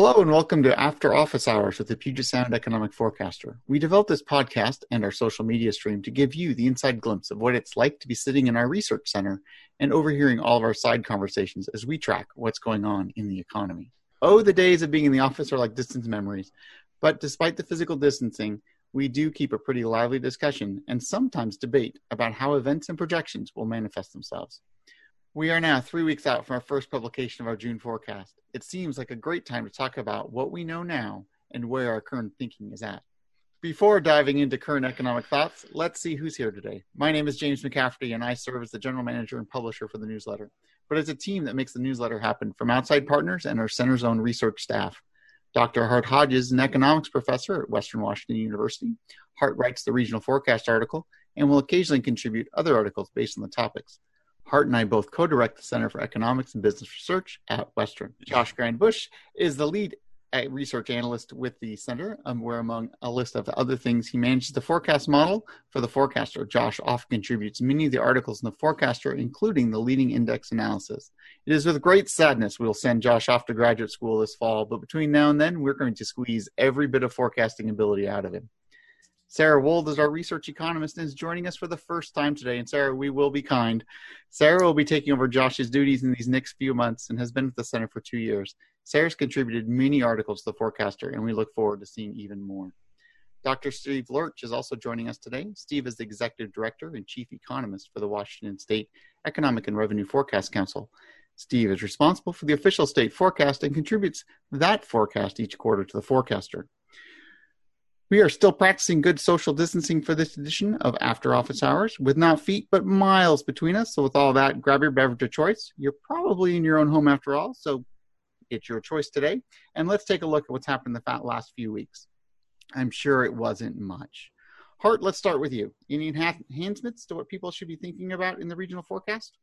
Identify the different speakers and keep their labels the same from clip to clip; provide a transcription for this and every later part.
Speaker 1: Hello and welcome to After Office Hours with the Puget Sound Economic Forecaster. We developed this podcast and our social media stream to give you the inside glimpse of what it's like to be sitting in our research center and overhearing all of our side conversations as we track what's going on in the economy. Oh, the days of being in the office are like distant memories. But despite the physical distancing, we do keep a pretty lively discussion and sometimes debate about how events and projections will manifest themselves. We are now three weeks out from our first publication of our June forecast. It seems like a great time to talk about what we know now and where our current thinking is at. Before diving into current economic thoughts, let's see who's here today. My name is James McCafferty, and I serve as the general manager and publisher for the newsletter. But it's a team that makes the newsletter happen from outside partners and our center's own research staff. Dr. Hart Hodges is an economics professor at Western Washington University. Hart writes the regional forecast article and will occasionally contribute other articles based on the topics. Hart and I both co direct the Center for Economics and Business Research at Western. Josh Grandbouche is the lead research analyst with the center, um, where among a list of other things, he manages the forecast model for the forecaster. Josh often contributes many of the articles in the forecaster, including the leading index analysis. It is with great sadness we'll send Josh off to graduate school this fall, but between now and then, we're going to squeeze every bit of forecasting ability out of him. Sara Wold is our research economist and is joining us for the first time today. And Sara, we will be kind. Sara will be taking over Josh's duties in these next few months and has been at the center for two years. Sara's contributed many articles to the forecaster, and we look forward to seeing even more. Dr. Steve Lerch is also joining us today. Steve is the executive director and chief economist for the Washington State Economic and Revenue Forecast Council. Steve is responsible for the official state forecast and contributes that forecast each quarter to the forecaster. We are still practicing good social distancing for this edition of After Office Hours, with not feet but miles between us. So, with all that, grab your beverage of choice. You're probably in your own home after all, so it's your choice today. And let's take a look at what's happened in the last few weeks. I'm sure it wasn't much. Hart, let's start with you. Any enhancements to what people should be thinking about in the regional forecast?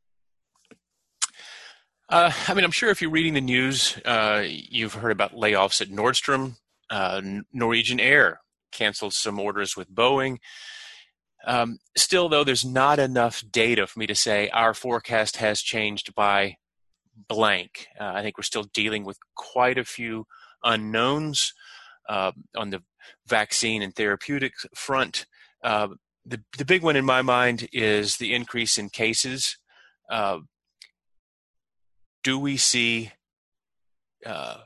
Speaker 2: Uh, I mean, I'm sure if you're reading the news, uh, you've heard about layoffs at Nordstrom, uh, Norwegian Air canceled some orders with Boeing. Um, still, though, there's not enough data for me to say our forecast has changed by blank. Uh, I think we're still dealing with quite a few unknowns uh, on the vaccine and therapeutic front. Uh, the, the big one in my mind is the increase in cases. Uh, do we see uh,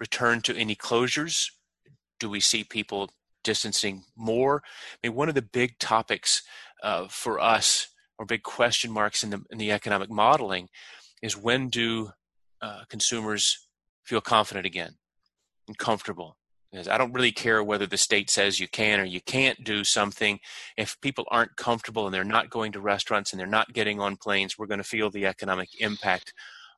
Speaker 2: return to any closures? Do we see people distancing more? I mean, one of the big topics uh, for us, or big question marks in the in the economic modeling, is when do uh, consumers feel confident again and comfortable? Because I don't really care whether the state says you can or you can't do something. If people aren't comfortable and they're not going to restaurants and they're not getting on planes, we're going to feel the economic impact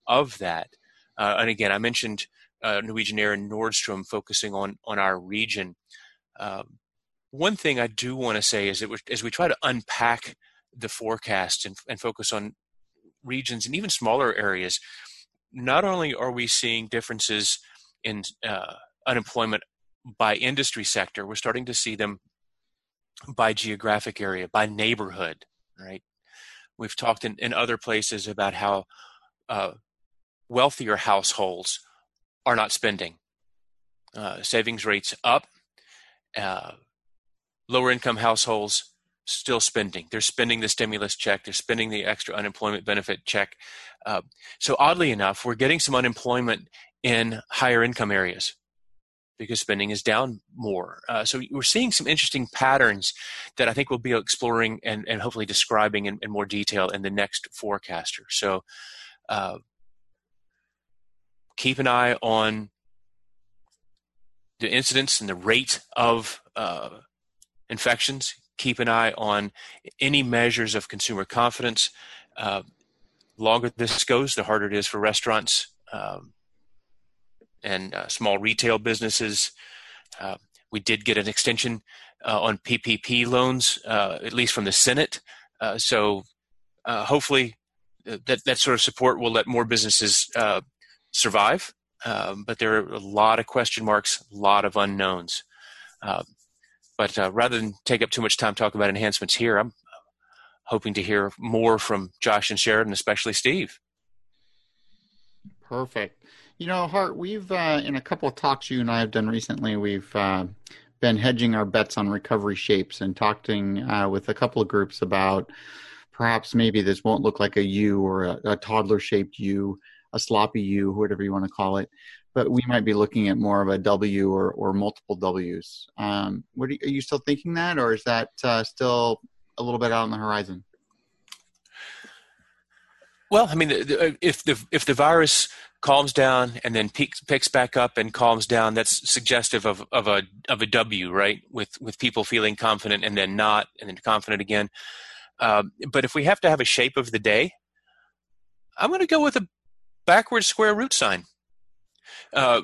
Speaker 2: of that. Uh, and again, I mentioned uh, Norwegian Air and Nordstrom focusing on on our region. Um, one thing I do want to say is that as we try to unpack the forecast and, and focus on regions and even smaller areas, not only are we seeing differences in uh, unemployment by industry sector, we're starting to see them by geographic area, by neighborhood, right? We've talked in, in other places about how uh, wealthier households are not spending. Uh, savings rates up. Uh, lower income households still spending. They're spending the stimulus check. They're spending the extra unemployment benefit check. Uh, so oddly enough, we're getting some unemployment in higher income areas because spending is down more. Uh, so we're seeing some interesting patterns that I think we'll be exploring and, and hopefully describing in, in more detail in the next forecaster. So uh, keep an eye on the incidence and the rate of uh, infections. Keep an eye on any measures of consumer confidence. Uh, longer this goes, the harder it is for restaurants um, and uh, small retail businesses. Uh, we did get an extension uh, on PPP loans, uh, at least from the Senate. so hopefully, that that sort of support will let more businesses survive, um, but there are a lot of question marks, a lot of unknowns. Uh, but uh, rather than take up too much time talking about enhancements here, I'm hoping to hear more from Josh and Sara and, especially Steve.
Speaker 1: Perfect. You know, Hart, we've uh, in a couple of talks you and I have done recently, we've uh, been hedging our bets on recovery shapes and talking uh, with a couple of groups about perhaps maybe this won't look like a U or a, a toddler shaped U, a sloppy U, whatever you want to call it. But we might be looking at more of a W or, or multiple Ws. Um, what are you, are you, still thinking that, or is that uh, still a little bit out on the horizon?
Speaker 2: Well, I mean, if the if the virus calms down and then peaks, picks back up and calms down, that's suggestive of, of a of a W, right? With with people feeling confident and then not, and then confident again. Um, but if we have to have a shape of the day, I'm going to go with a backwards square root sign. Uh,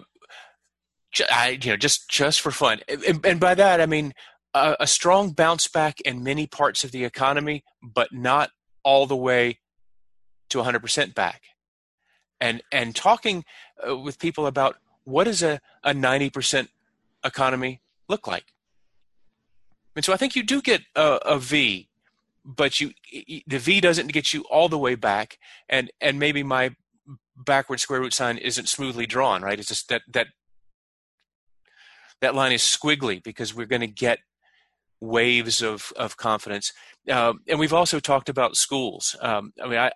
Speaker 2: I, you know, just just for fun, and, and by that I mean a, a strong bounce back in many parts of the economy, but not all the way to 100% back. And and talking uh, with people about what does a, a 90% economy look like. And so i think you do get a, a v but you the v doesn't get you all the way back. And and maybe my backward square root sign isn't smoothly drawn right it's just that that that line is squiggly because we're going to get waves of of confidence um, and we've also talked about schools um, i mean I,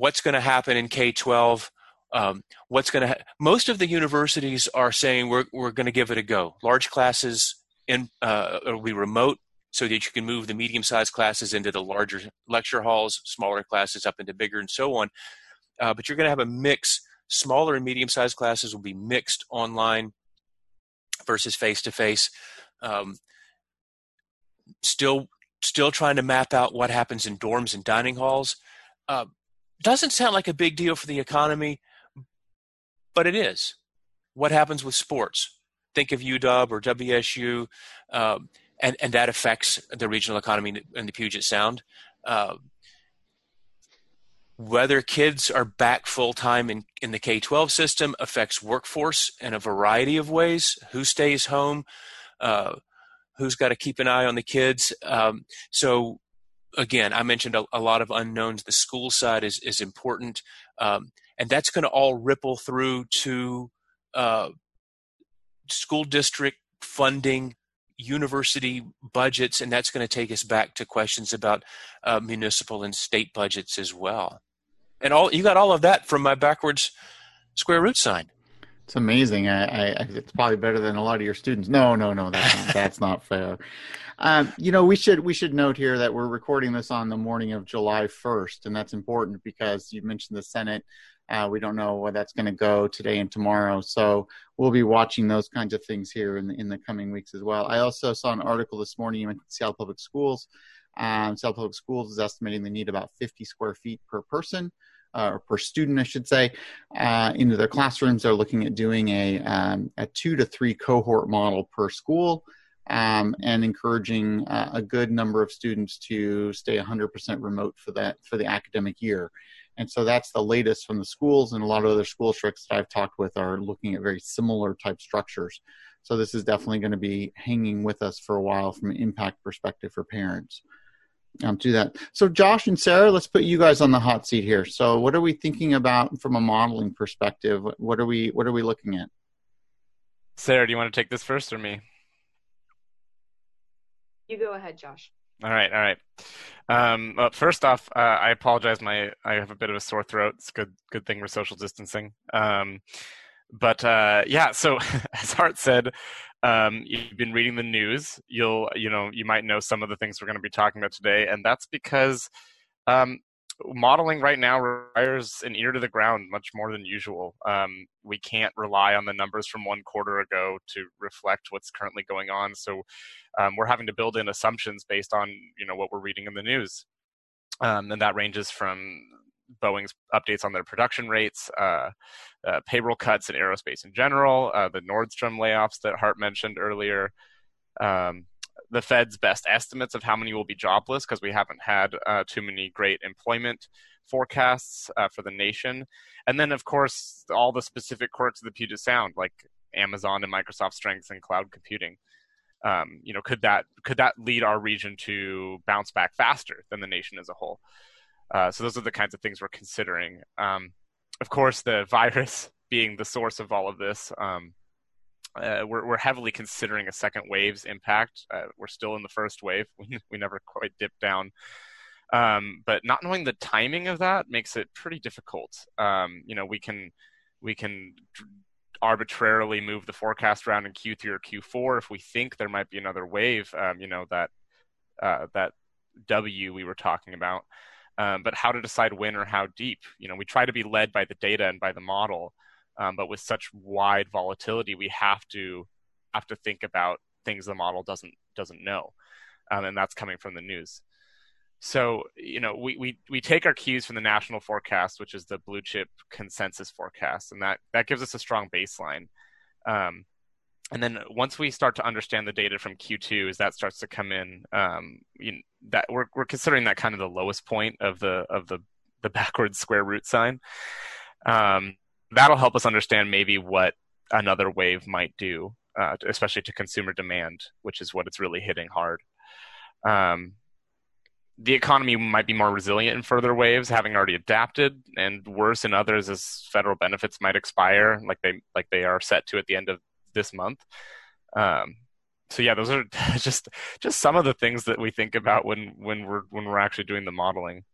Speaker 2: what's going to happen in K 12. Um, what's going to ha- most of the universities are saying we're, we're going to give it a go. Large classes in uh, will be remote so that you can move the medium sized classes into the larger lecture halls, smaller classes up into bigger, and so on. Uh, but you're going to have a mix. Smaller and medium sized classes will be mixed online versus face to face. Still, still trying to map out what happens in dorms and dining halls. Uh, doesn't sound like a big deal for the economy, but it is. What happens with sports? Think of UW or WSU, um, and and that affects the regional economy in the Puget Sound. Uh, whether kids are back full time in, in the K 12 system affects workforce in a variety of ways. Who stays home? Uh, who's got to keep an eye on the kids? Um, so again, I mentioned a, a, lot of unknowns. The school side is is important, um, and that's going to all ripple through to uh, school district funding, university budgets, and that's going to take us back to questions about uh, municipal and state budgets as well. And all you got all of that from my backwards square root sign.
Speaker 1: It's amazing. I, I, it's probably better than a lot of your students. No, no, no, that's not, that's not fair. Um, you know, we should we should note here that we're recording this on the morning of July 1st, and that's important because you mentioned the Senate. Uh, we don't know where that's going to go today and tomorrow, so we'll be watching those kinds of things here in the, in the coming weeks as well. I also saw an article this morning. Mentioned Seattle Public Schools. Um, Seattle Public Schools is estimating they need about 50 square feet per person. Uh, or per student, I should say, uh, into their classrooms. They're looking at doing a, um, a two to three cohort model per school um, and encouraging uh, a good number of students to stay 100% remote for that for the academic year. And so that's the latest from the schools, and a lot of other school districts that I've talked with are looking at very similar type structures. So this is definitely going to be hanging with us for a while from an impact perspective for parents. Um, do that. So Josh and Sara, let's put you guys on the hot seat here. So what are we thinking about from a modeling perspective? What are we What are we looking at?
Speaker 3: Sara, do you want to take this first or me?
Speaker 4: You go ahead, Josh.
Speaker 3: All right, all right. Um, well, first off, uh, I apologize. My I have a bit of a sore throat. It's good, good thing we're social distancing. Um, but uh, yeah, so as Hart said, um, you've been reading the news. You'll, you know, you might know some of the things we're going to be talking about today, and that's because um, modeling right now requires an ear to the ground much more than usual. Um, we can't rely on the numbers from one quarter ago to reflect what's currently going on. So um, we're having to build in assumptions based on you know what we're reading in the news, um, and that ranges from Boeing's updates on their production rates, uh, uh, payroll cuts in aerospace in general, uh, the Nordstrom layoffs that Hart mentioned earlier. Um, the Fed's best estimates of how many will be jobless because we haven't had uh, too many great employment forecasts uh, for the nation. And then, of course, all the specific quirks of the Puget Sound, like Amazon and Microsoft strengths in cloud computing. Um, you know, could that could that lead our region to bounce back faster than the nation as a whole? Uh, so those are the kinds of things we're considering. Um, of course, the virus being the source of all of this, um, uh, we're, we're heavily considering a second wave's impact. Uh, we're still in the first wave. We, we never quite dipped down. Um, but not knowing the timing of that makes it pretty difficult. Um, you know, we can we can arbitrarily move the forecast around in Q3 or Q4 if we think there might be another wave. Um, you know that uh, that W we were talking about. Um, but how to decide when or how deep? You know, we try to be led by the data and by the model, um, but with such wide volatility, we have to have to think about things the model doesn't doesn't know, um, and that's coming from the news. So you know, we, we we take our cues from the national forecast, which is the blue chip consensus forecast, and that that gives us a strong baseline. Um, and then once we start to understand the data from Q2, as that starts to come in, um, you know, that we're we're considering that kind of the lowest point of the of the the backwards square root sign. Um, that'll help us understand maybe what another wave might do, uh, especially to consumer demand, which is what it's really hitting hard. Um, the economy might be more resilient in further waves, having already adapted, and worse in others as federal benefits might expire, like they like they are set to at the end of this month. Um, so yeah, those are just just some of the things that we think about when when we're when we're actually doing the modeling.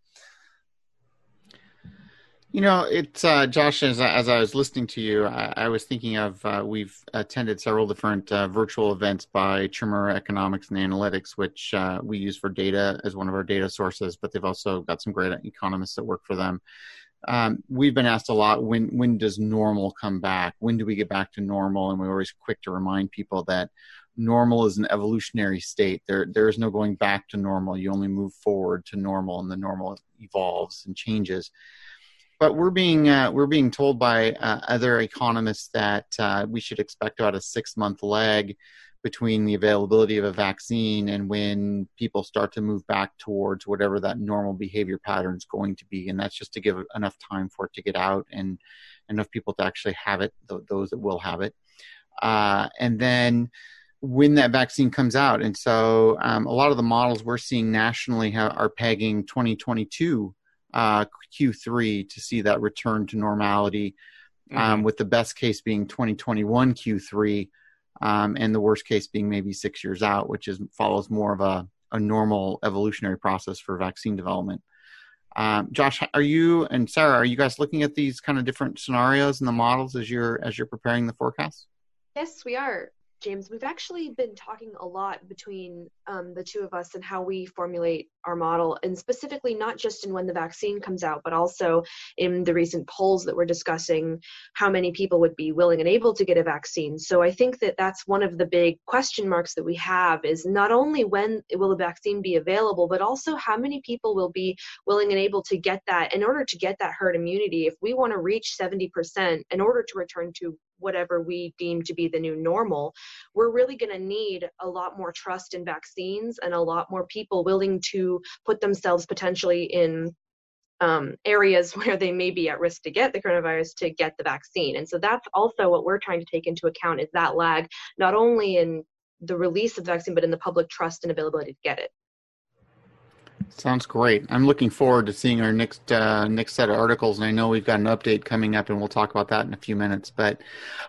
Speaker 1: You know, it's uh, Josh. As, as I was listening to you, I, I was thinking of uh, we've attended several different uh, virtual events by Chmura Economics and Analytics, which uh, we use for data as one of our data sources. But they've also got some great economists that work for them. Um, we've been asked a lot when when does normal come back? When do we get back to normal? And we're always quick to remind people that normal is an evolutionary state. There there is no going back to normal. You only move forward to normal, and the normal evolves and changes but we're being uh, we're being told by uh, other economists that uh, we should expect about a six month lag between the availability of a vaccine and when people start to move back towards whatever that normal behavior pattern is going to be, and that's just to give enough time for it to get out and enough people to actually have it, th- those that will have it, uh, and then when that vaccine comes out. And so um, a lot of the models we're seeing nationally are pegging 2022 uh, Q3 to see that return to normality, um, mm-hmm. with the best case being 2021 Q3, um, and the worst case being maybe six years out, which is follows more of a, a normal evolutionary process for vaccine development. Um, Josh, are you and Sara, are you guys looking at these kind of different scenarios and the models as you're as you're preparing the forecast?
Speaker 4: Yes, we are. James, we've actually been talking a lot between um, the two of us and how we formulate our model, and specifically not just in when the vaccine comes out, but also in the recent polls that we're discussing how many people would be willing and able to get a vaccine. So I think that that's one of the big question marks that we have is not only when will the vaccine be available, but also how many people will be willing and able to get that in order to get that herd immunity. If we want to reach 70% in order to return to whatever we deem to be the new normal, we're really going to need a lot more trust in vaccines and a lot more people willing to put themselves potentially in um, areas where they may be at risk to get the coronavirus to get the vaccine. And so that's also what we're trying to take into account is that lag, not only in the release of the vaccine, but in the public trust and availability to get it.
Speaker 1: Sounds great. I'm looking forward to seeing our next uh, next set of articles, and I know we've got an update coming up, and we'll talk about that in a few minutes. But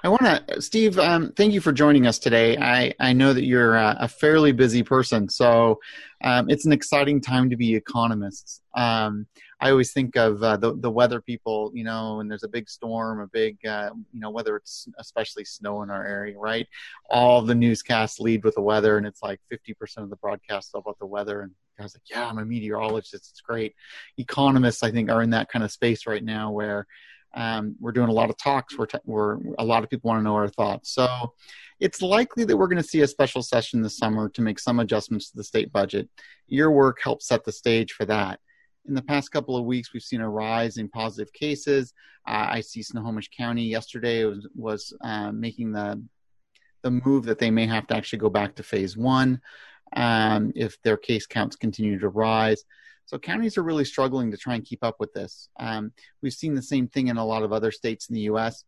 Speaker 1: I want to, Steve, um, thank you for joining us today. I I know that you're a, a fairly busy person, so um, it's an exciting time to be economists. Um, I always think of uh, the the weather people, you know, when there's a big storm, a big, uh, you know, whether it's especially snow in our area, right? All the newscasts lead with the weather, and it's like 50% of the broadcasts about the weather. And I was like, yeah, I'm a meteorologist. It's great. Economists, I think, are in that kind of space right now where um, we're doing a lot of talks. We're, t- we're a lot of people want to know our thoughts. So it's likely that we're going to see a special session this summer to make some adjustments to the state budget. Your work helps set the stage for that in the past couple of weeks, we've seen a rise in positive cases. Uh, I see Snohomish County yesterday was, was uh, making the the move that they may have to actually go back to phase one um, if their case counts continue to rise. So counties are really struggling to try and keep up with this. Um, we've seen the same thing in a lot of other states in the U.S.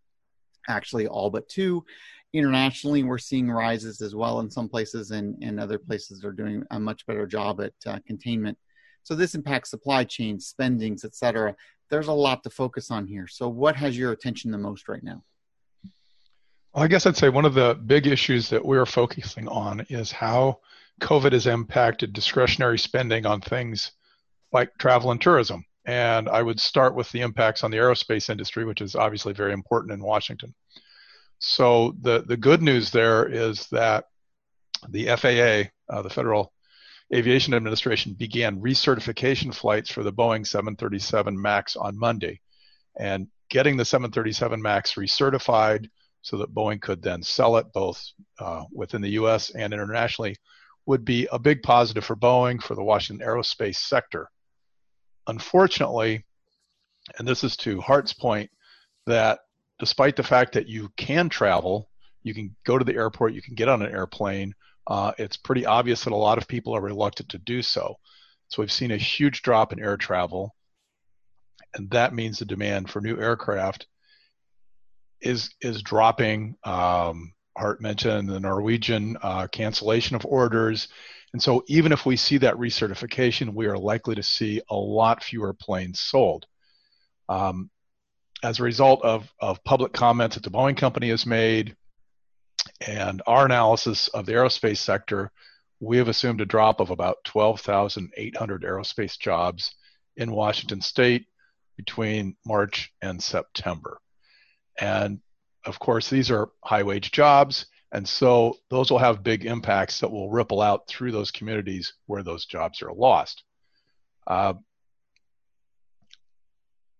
Speaker 1: Actually, all but two. Internationally, we're seeing rises as well in some places, and, and other places are doing a much better job at uh, containment. So this impacts supply chains, spendings, et cetera. there's a lot to focus on here. So, what has your attention the most right now?
Speaker 5: Well, I guess I'd say one of the big issues that we're focusing on is how COVID has impacted discretionary spending on things like travel and tourism. And I would start with the impacts on the aerospace industry, which is obviously very important in Washington. So the, the good news there is that the FAA, uh, the Federal Aviation Administration, began recertification flights for the Boeing 737 MAX on Monday. And getting the 737 MAX recertified so that Boeing could then sell it both uh, within the US and internationally would be a big positive for Boeing, for the Washington aerospace sector. Unfortunately, and this is to Hart's point, that despite the fact that you can travel, you can go to the airport, you can get on an airplane, uh, it's pretty obvious that a lot of people are reluctant to do so. So we've seen a huge drop in air travel, and that means the demand for new aircraft is is dropping. Um, Hart mentioned the Norwegian uh, cancellation of orders. And so even if we see that recertification, we are likely to see a lot fewer planes sold. Um, as a result of, of public comments that the Boeing company has made and our analysis of the aerospace sector, we have assumed a drop of about 12,800 aerospace jobs in Washington state between March and September. And of course, these are high wage jobs. And so those will have big impacts that will ripple out through those communities where those jobs are lost. Uh,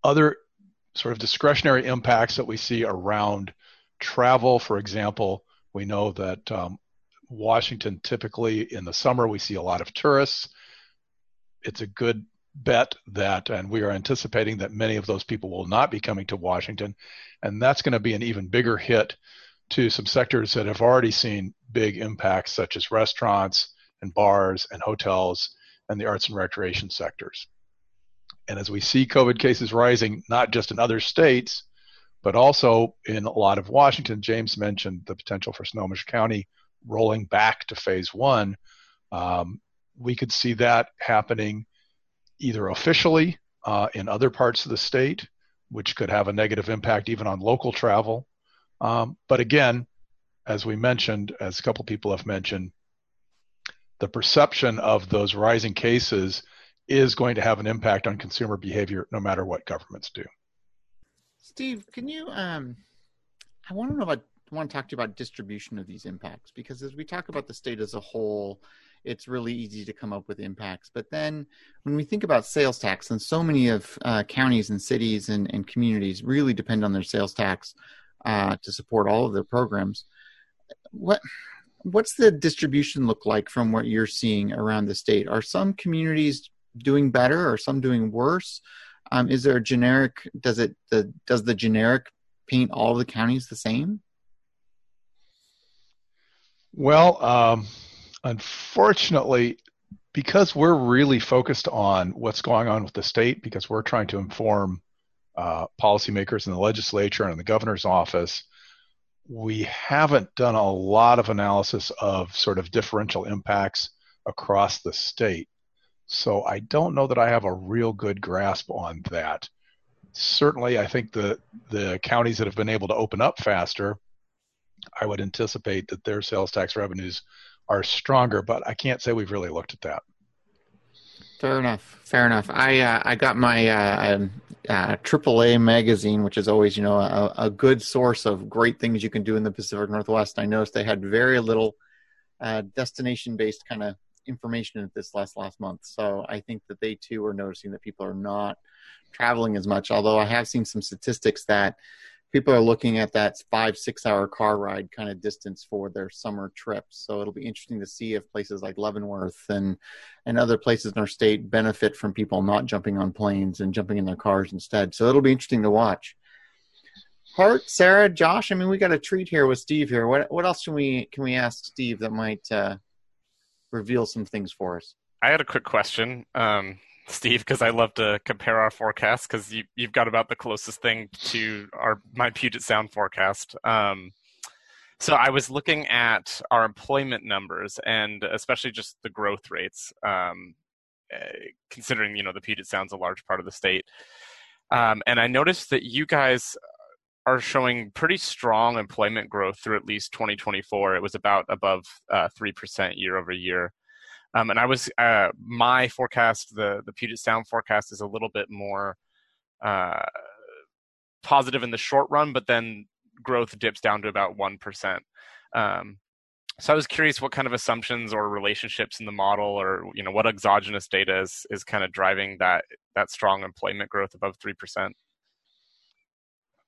Speaker 5: other sort of discretionary impacts that we see around travel, for example, we know that um, Washington typically in the summer we see a lot of tourists. It's a good bet that, and we are anticipating that many of those people will not be coming to Washington. And that's going to be an even bigger hit to some sectors that have already seen big impacts, such as restaurants and bars and hotels and the arts and recreation sectors. And as we see COVID cases rising, not just in other states, but also in a lot of Washington, James mentioned the potential for Snohomish County rolling back to phase one. Um, we could see that happening either officially uh, in other parts of the state, which could have a negative impact even on local travel. Um, but again, as we mentioned, as a couple people have mentioned, the perception of those rising cases is going to have an impact on consumer behavior no matter what governments do.
Speaker 1: Steve, can you? Um, I want to know about. I want to talk to you about distribution of these impacts because as we talk about the state as a whole, it's really easy to come up with impacts. But then when we think about sales tax, and so many of uh, counties and cities and, and, communities really depend on their sales tax uh, to support all of their programs. What what's the distribution look like from what you're seeing around the state? Are some communities doing better or some doing worse? Um, is there a generic? Does it the does the generic paint all the counties the same?
Speaker 5: Well, um, unfortunately, because we're really focused on what's going on with the state, because we're trying to inform uh, policymakers in the legislature and in the governor's office, we haven't done a lot of analysis of sort of differential impacts across the state. So I don't know that I have a real good grasp on that. Certainly, I think the the counties that have been able to open up faster, I would anticipate that their sales tax revenues are stronger, but I can't say we've really looked at that.
Speaker 1: Fair enough. Fair enough. I uh, I got my uh, um, uh, AAA magazine, which is always you know a, a, good source of great things you can do in the Pacific Northwest. I noticed they had very little uh, destination based kind of information at this last last month. So I think that they too are noticing that people are not traveling as much. Although I have seen some statistics that people are looking at that five six hour car ride kind of distance for their summer trips. So it'll be interesting to see if places like Leavenworth and and other places in our state benefit from people not jumping on planes and jumping in their cars instead. So it'll be interesting to watch. Hart, Sara, Josh. I mean, we got a treat here with Steve here. What what else can we can we ask Steve that might uh, reveal some things for us.
Speaker 3: I had a quick question, um, Steve, because I love to compare our forecasts because you, have got about the closest thing to our my Puget Sound forecast. Um, so I was looking at our employment numbers and especially just the growth rates, um, uh, considering you know the Puget Sound's a large part of the state. Um, and I noticed that you guys are showing pretty strong employment growth through at least 2024. It was about above uh, 3% year over year. Um, and I was, uh, my forecast, the, the Puget Sound forecast is a little bit more uh, positive in the short run, but then growth dips down to about 1%. Um, so I was curious what kind of assumptions or relationships in the model or, you know, what exogenous data is, is kind of driving that, that strong employment growth above 3%.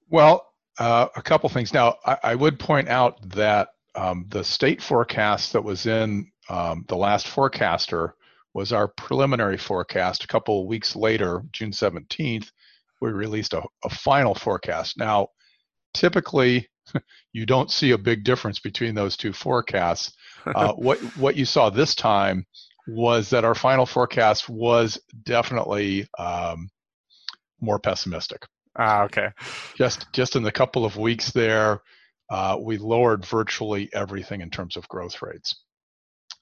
Speaker 5: Well, uh, a couple things. Now, I, I would point out that um, the state forecast that was in um, the last forecaster was our preliminary forecast. A couple weeks later, June 17th, we released a, a final forecast. Now, typically, you don't see a big difference between those two forecasts. Uh, what what you saw this time was that our final forecast was definitely um, more pessimistic.
Speaker 3: Ah, okay.
Speaker 5: Just just in the couple of weeks there, uh, we lowered virtually everything in terms of growth rates.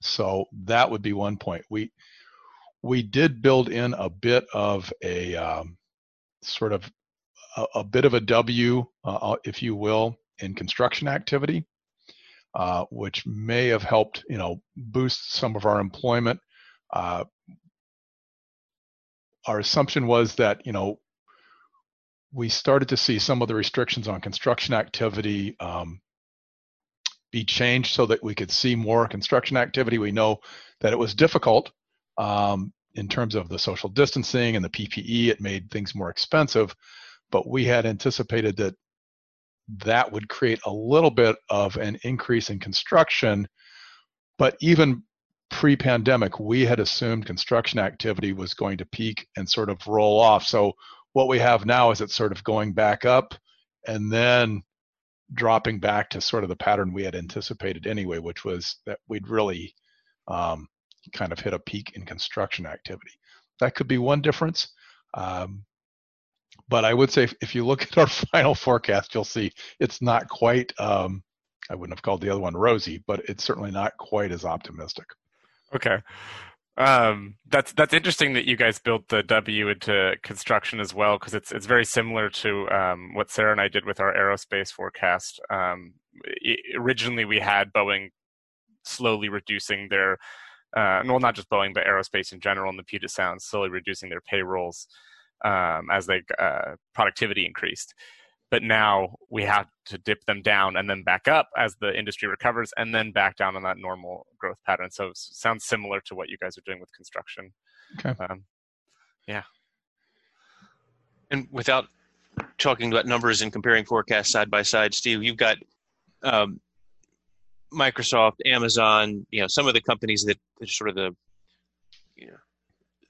Speaker 5: So that would be one point. We we did build in a bit of a um, sort of a, a, bit of a W, uh, uh, if you will, in construction activity, uh, which may have helped you know boost some of our employment. Uh, our assumption was that you know we started to see some of the restrictions on construction activity um, be changed so that we could see more construction activity. We know that it was difficult um, in terms of the social distancing and the PPE. It made things more expensive, but we had anticipated that that would create a little bit of an increase in construction. But even pre pandemic, we had assumed construction activity was going to peak and sort of roll off. So what we have now is it's sort of going back up and then dropping back to sort of the pattern we had anticipated anyway, which was that we'd really um, kind of hit a peak in construction activity. That could be one difference. Um, but I would say if, if, you look at our final forecast, you'll see it's not quite, um, I wouldn't have called the other one rosy, but it's certainly not quite as optimistic.
Speaker 3: Okay. Um, that's that's interesting that you guys built the W into construction as well because it's it's very similar to um, what Sara and I did with our aerospace forecast. Um, it, originally, we had Boeing slowly reducing their uh, well, not just Boeing, but aerospace in general, and the Puget Sound slowly reducing their payrolls um, as their uh, productivity increased but now we have to dip them down and then back up as the industry recovers and then back down on that normal growth pattern. So it sounds similar to what you guys are doing with construction.
Speaker 5: Okay.
Speaker 3: Um, yeah.
Speaker 2: And without talking about numbers and comparing forecasts side by side steve you've got um, microsoft amazon you know some of the companies that are sort of the you know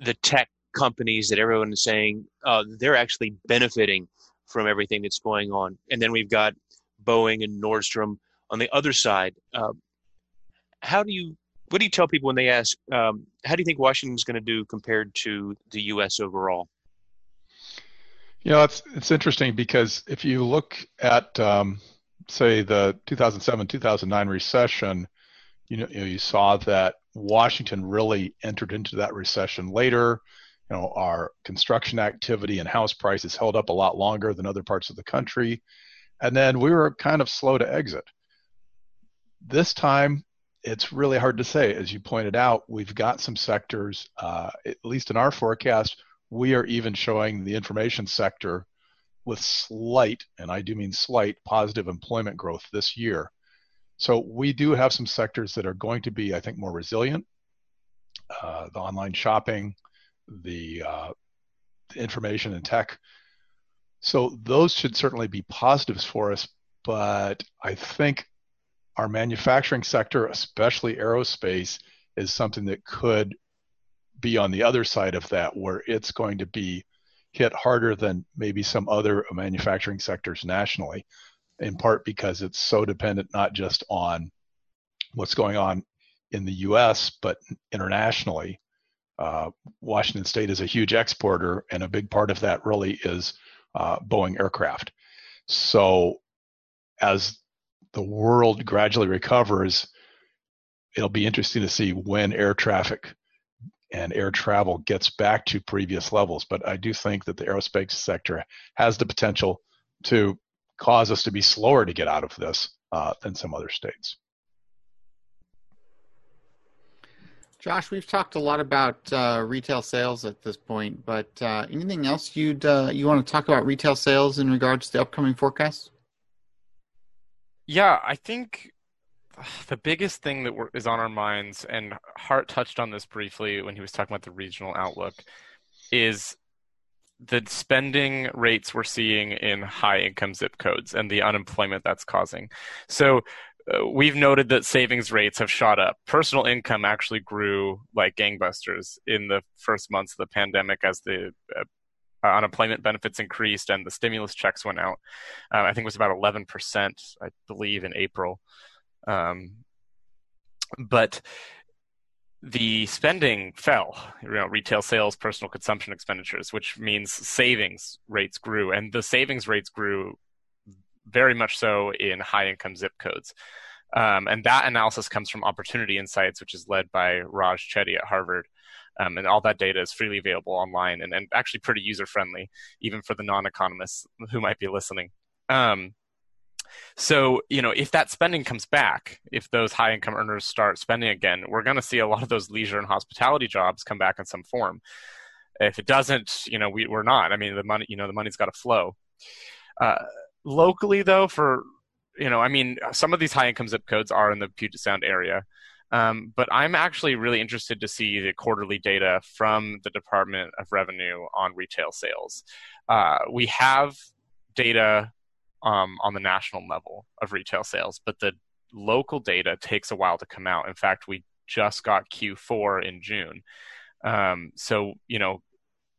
Speaker 2: the tech companies that everyone is saying uh, they're actually benefiting from everything that's going on. And then we've got Boeing and Nordstrom on the other side. Uh, how do you what do you tell people when they ask um, how do you think Washington's going to do compared to the U.S. overall?
Speaker 5: You know, it's it's interesting because if you look at um, say the 2007 2009 recession, you know, you know you saw that Washington really entered into that recession later you know, our construction activity and house prices held up a lot longer than other parts of the country. And then we were kind of slow to exit. This time, it's really hard to say. As you pointed out, we've got some sectors, uh, at least in our forecast, we are even showing the information sector with slight, and I do mean slight, positive employment growth this year. So we do have some sectors that are going to be, I think, more resilient. Uh, the online shopping, the, uh, information and tech. So those should certainly be positives for us. But I think our manufacturing sector, especially aerospace, is something that could be on the other side of that, where it's going to be hit harder than maybe some other manufacturing sectors nationally, in part because it's so dependent not just on what's going on in the US, but internationally. Uh, Washington State is a huge exporter, and a big part of that really is uh, Boeing aircraft. So, as the world gradually recovers, it'll be interesting to see when air traffic and air travel gets back to previous levels. But I do think that the aerospace sector has the potential to cause us to be slower to get out of this uh, than some other states.
Speaker 1: Josh, we've talked a lot about uh, retail sales at this point, but uh, anything else you'd uh, you want to talk about retail sales in regards to the upcoming forecast?
Speaker 3: Yeah, I think the biggest thing that is on our minds, and Hart touched on this briefly when he was talking about the regional outlook, is the spending rates we're seeing in high income zip codes and the unemployment that's causing. So we've noted that savings rates have shot up. Personal income actually grew like gangbusters in the first months of the pandemic as the uh, unemployment benefits increased and the stimulus checks went out. Uh, I think it was about 11%, I believe, in April. Um, but the spending fell. You know, retail sales, personal consumption expenditures, which means savings rates grew, and the savings rates grew very much so in high income zip codes. Um, and that analysis comes from Opportunity Insights, which is led by Raj Chetty at Harvard. Um, and all that data is freely available online and, and actually pretty user friendly, even for the non economists who might be listening. Um, so, you know, if that spending comes back, if those high income earners start spending again, we're going to see a lot of those leisure and hospitality jobs come back in some form. If it doesn't, you know, we, we're not. I mean, the money, you know, the money's got to flow. Uh, locally, though, for, you know, I mean, some of these high income zip codes are in the Puget Sound area. Um, but I'm actually really interested to see the quarterly data from the Department of Revenue on retail sales. Uh, we have data um, on the national level of retail sales, but the local data takes a while to come out. In fact, we just got Q4 in June. Um, so, you know,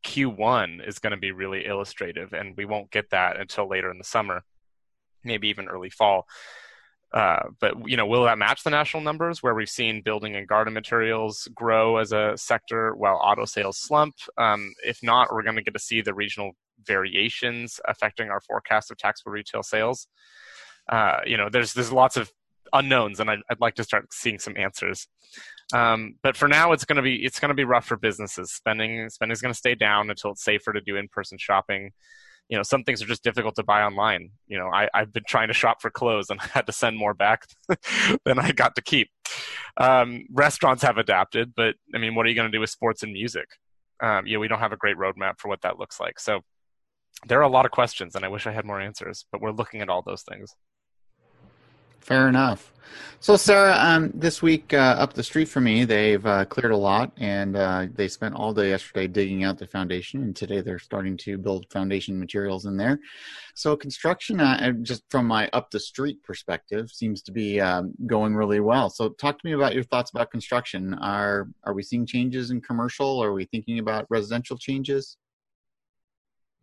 Speaker 3: Q1 is going to be really illustrative, and we won't get that until later in the summer, maybe even early fall. Uh, but you know, will that match the national numbers where we've seen building and garden materials grow as a sector while auto sales slump? Um, if not, we're going to get to see the regional variations affecting our forecast of taxable retail sales. Uh, you know, there's there's lots of unknowns, and I'd, I'd like to start seeing some answers. Um, but for now, it's going to be it's going to be rough for businesses. Spending spending is going to stay down until it's safer to do in person shopping. You know, some things are just difficult to buy online. You know, I, I've been trying to shop for clothes and I had to send more back than I got to keep. Um, restaurants have adapted, but I mean, what are you going to do with sports and music? Um, you know, we don't have a great roadmap for what that looks like. So there are a lot of questions, and I wish I had more answers, but we're looking at all those things.
Speaker 1: Fair enough. So, Sara, um, this week uh, up the street from me, they've uh, cleared a lot, and uh, they spent all day yesterday digging out the foundation, and today they're starting to build foundation materials in there. So, construction, uh, just from my up the street perspective, seems to be um, going really well. So, talk to me about your thoughts about construction. Are are we seeing changes in commercial? Are we thinking about residential changes?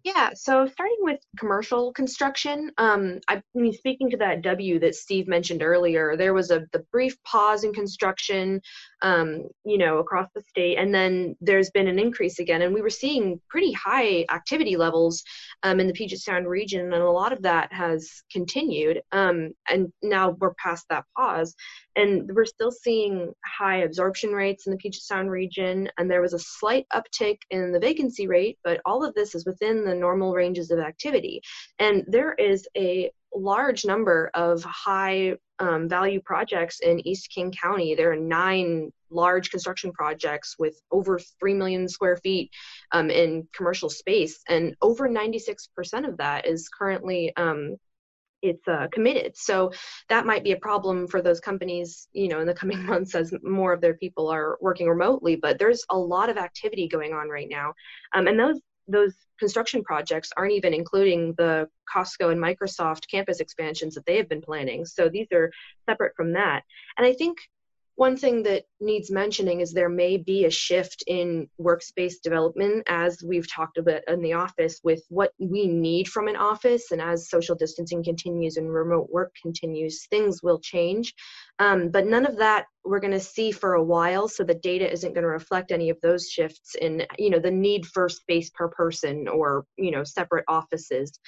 Speaker 4: Yeah, so starting with commercial construction, um, I mean, speaking to that W that Steve mentioned earlier, there was a the brief pause in construction, um, you know, across the state, and then there's been an increase again, and we were seeing pretty high activity levels um, in the Puget Sound region, and a lot of that has continued, um, and now we're past that pause, and we're still seeing high absorption rates in the Puget Sound region, and there was a slight uptick in the vacancy rate, but all of this is within the normal ranges of activity. And there is a large number of high um, value projects in East King County. There are nine large construction projects with over 3 million square feet um, in commercial space, and over 96% of that is currently um, it's uh, committed. So that might be a problem for those companies, you know, in the coming months as more of their people are working remotely. But there's a lot of activity going on right now, um, and those those construction projects aren't even including the Costco and Microsoft campus expansions that they have been planning. So these are separate from that. And I think one thing that needs mentioning is there may be a shift in workspace development as we've talked about in the office with what we need from an office. And as social distancing continues and remote work continues things will change. Um, but none of that we're going to see for a while so the data isn't going to reflect any of those shifts in you know the need for space per person or you know separate offices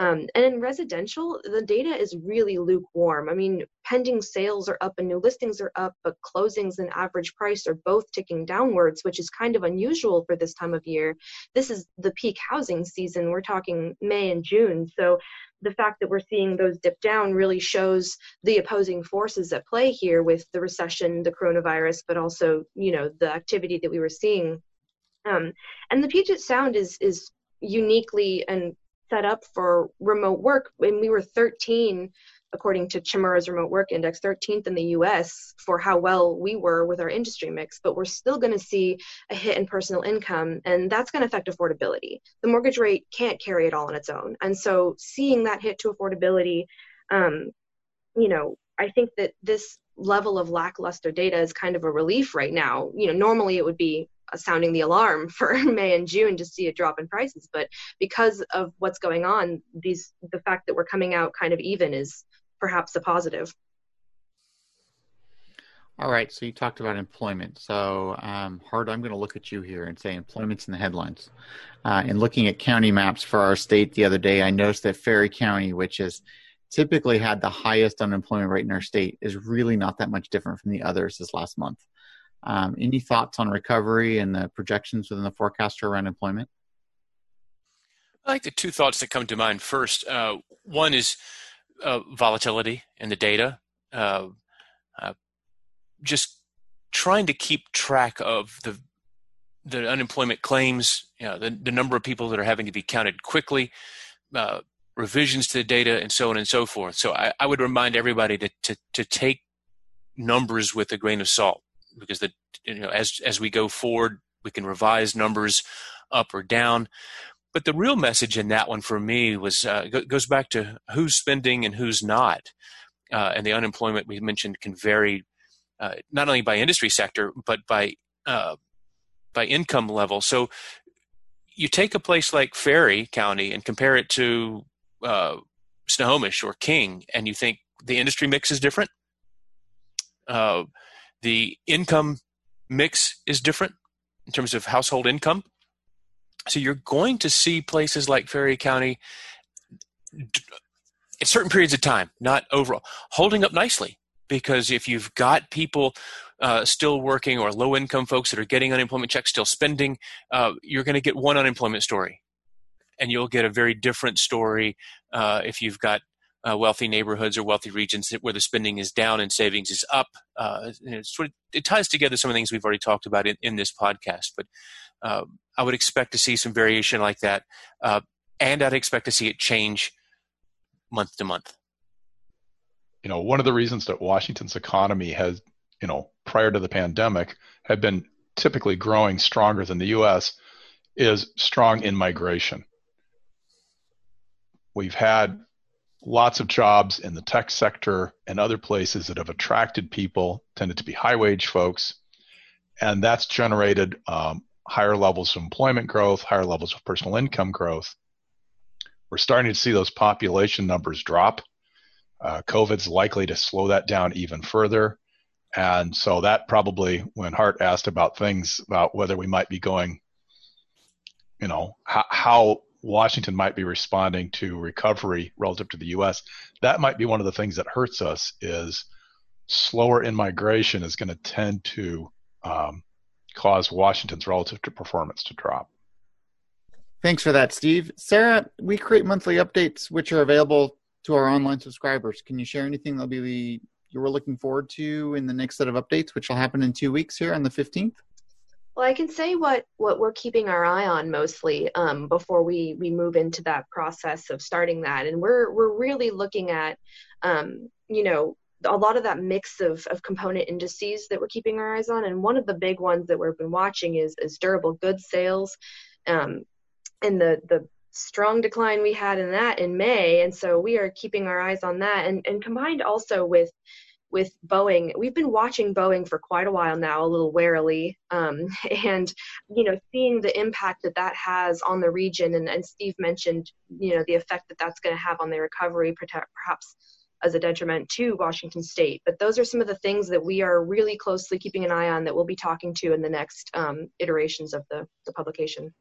Speaker 4: Um, and in residential, the data is really lukewarm. I mean, pending sales are up and new listings are up, but closings and average price are both ticking downwards, which is kind of unusual for this time of year. This is the peak housing season. We're talking May and June. So the fact that we're seeing those dip down really shows the opposing forces at play here with the recession, the coronavirus, but also, you know, the activity that we were seeing. Um, and the Puget Sound is is uniquely and set up for remote work. And we were 13 according to Chmura's remote work index 13th in the US for how well we were with our industry mix but we're still going to see a hit in personal income and that's going to affect affordability. The mortgage rate can't carry it all on its own and so seeing that hit to affordability um, you know I think that this level of lackluster data is kind of a relief right now. You know normally it would be sounding the alarm for May and June to see a drop in prices. But because of what's going on, these the fact that we're coming out kind of even is perhaps a positive.
Speaker 1: All right, so you talked about employment. So, um, Hart, I'm going to look at you here and say employment's in the headlines. Uh, and looking at county maps for our state the other day, I noticed that Ferry County, which has typically had the highest unemployment rate in our state, is really not that much different from the others this last month. Um, any thoughts on recovery and the projections within the forecaster around employment?
Speaker 2: I like the two thoughts that come to mind first. Uh, one is uh, volatility in the data. Uh, uh just trying to keep track of the the unemployment claims, you know, the, the number of people that are having to be counted quickly, uh, revisions to the data, and so on and so forth. So I, I would remind everybody to, to, to take numbers with a grain of salt because the you know as as we go forward we can revise numbers up or down. But the real message in that one for me was uh, goes back to who's spending and who's not. Uh, and the unemployment we mentioned can vary uh, not only by industry sector but by uh, by income level. So you take a place like Ferry County and compare it to uh, Snohomish or King and you think the industry mix is different? Uh, the income mix is different in terms of household income. So you're going to see places like Ferry County at certain periods of time, not overall, holding up nicely. Because if you've got people uh, still working or low income folks that are getting unemployment checks, still spending, uh, you're going to get one unemployment story. And you'll get a very different story uh, if you've got uh, wealthy neighborhoods or wealthy regions where the spending is down and savings is up. Uh, it, sort of, it ties together some of the things we've already talked about in, in this podcast. But uh, I would expect to see some variation like that, uh, and I'd expect to see it change month to month.
Speaker 5: You know, one of the reasons that Washington's economy has, you know, prior to the pandemic, had been typically growing stronger than the U.S. is strong in migration. We've had lots of jobs in the tech sector and other places that have attracted people, tended to be high wage folks. And that's generated um, higher levels of employment growth, higher levels of personal income growth. We're starting to see those population numbers drop. Uh, COVID's likely to slow that down even further. And so that probably, when Hart asked about things about whether we might be going, you know, how, how Washington might be responding to recovery relative to the U.S. That might be one of the things that hurts us. Is slower in migration is going to tend to um, cause Washington's relative to performance to drop.
Speaker 1: Thanks for that, Steve. Sara, we create monthly updates which are available to our online subscribers. Can you share anything that'll be you were looking forward to in the next set of updates, which will happen in two weeks here on the 15th?
Speaker 4: Well, I can say what what we're keeping our eye on mostly um, before we we move into that process of starting that, and we're we're really looking at, um, you know, a lot of that mix of of component indices that we're keeping our eyes on, and one of the big ones that we've been watching is is durable goods sales, um, and the the strong decline we had in that in May, and so we are keeping our eyes on that, and and combined also with with Boeing, we've been watching Boeing for quite a while now, a little warily, um, and you know, seeing the impact that that has on the region. And, and Steve mentioned, you know, the effect that that's going to have on the recovery, perhaps as a detriment to Washington State. But those are some of the things that we are really closely keeping an eye on that we'll be talking to in the next um, iterations of the, the publication.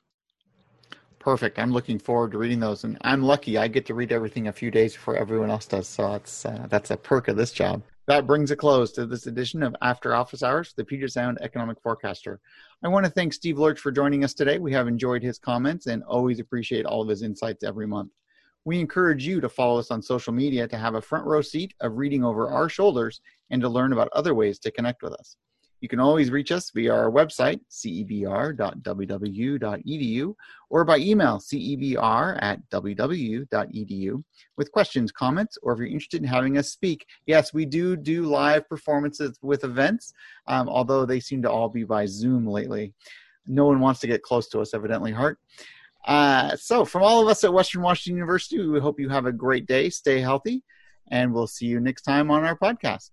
Speaker 1: Perfect. I'm looking forward to reading those, and I'm lucky I get to read everything a few days before everyone else does. So it's uh, that's a perk of this job. That brings a close to this edition of After Office Hours, the Puget Sound Economic Forecaster. I want to thank Steve Lerch for joining us today. We have enjoyed his comments and always appreciate all of his insights every month. We encourage you to follow us on social media to have a front row seat of reading over our shoulders and to learn about other ways to connect with us. You can always reach us via our website, cebr.wwu.edu, or by email, cebr at wwu.edu, with questions, comments, or if you're interested in having us speak. Yes, we do do live performances with events, um, although they seem to all be by Zoom lately. No one wants to get close to us, evidently, Hart. Uh, so, from all of us at Western Washington University, we hope you have a great day, stay healthy, and we'll see you next time on our podcast.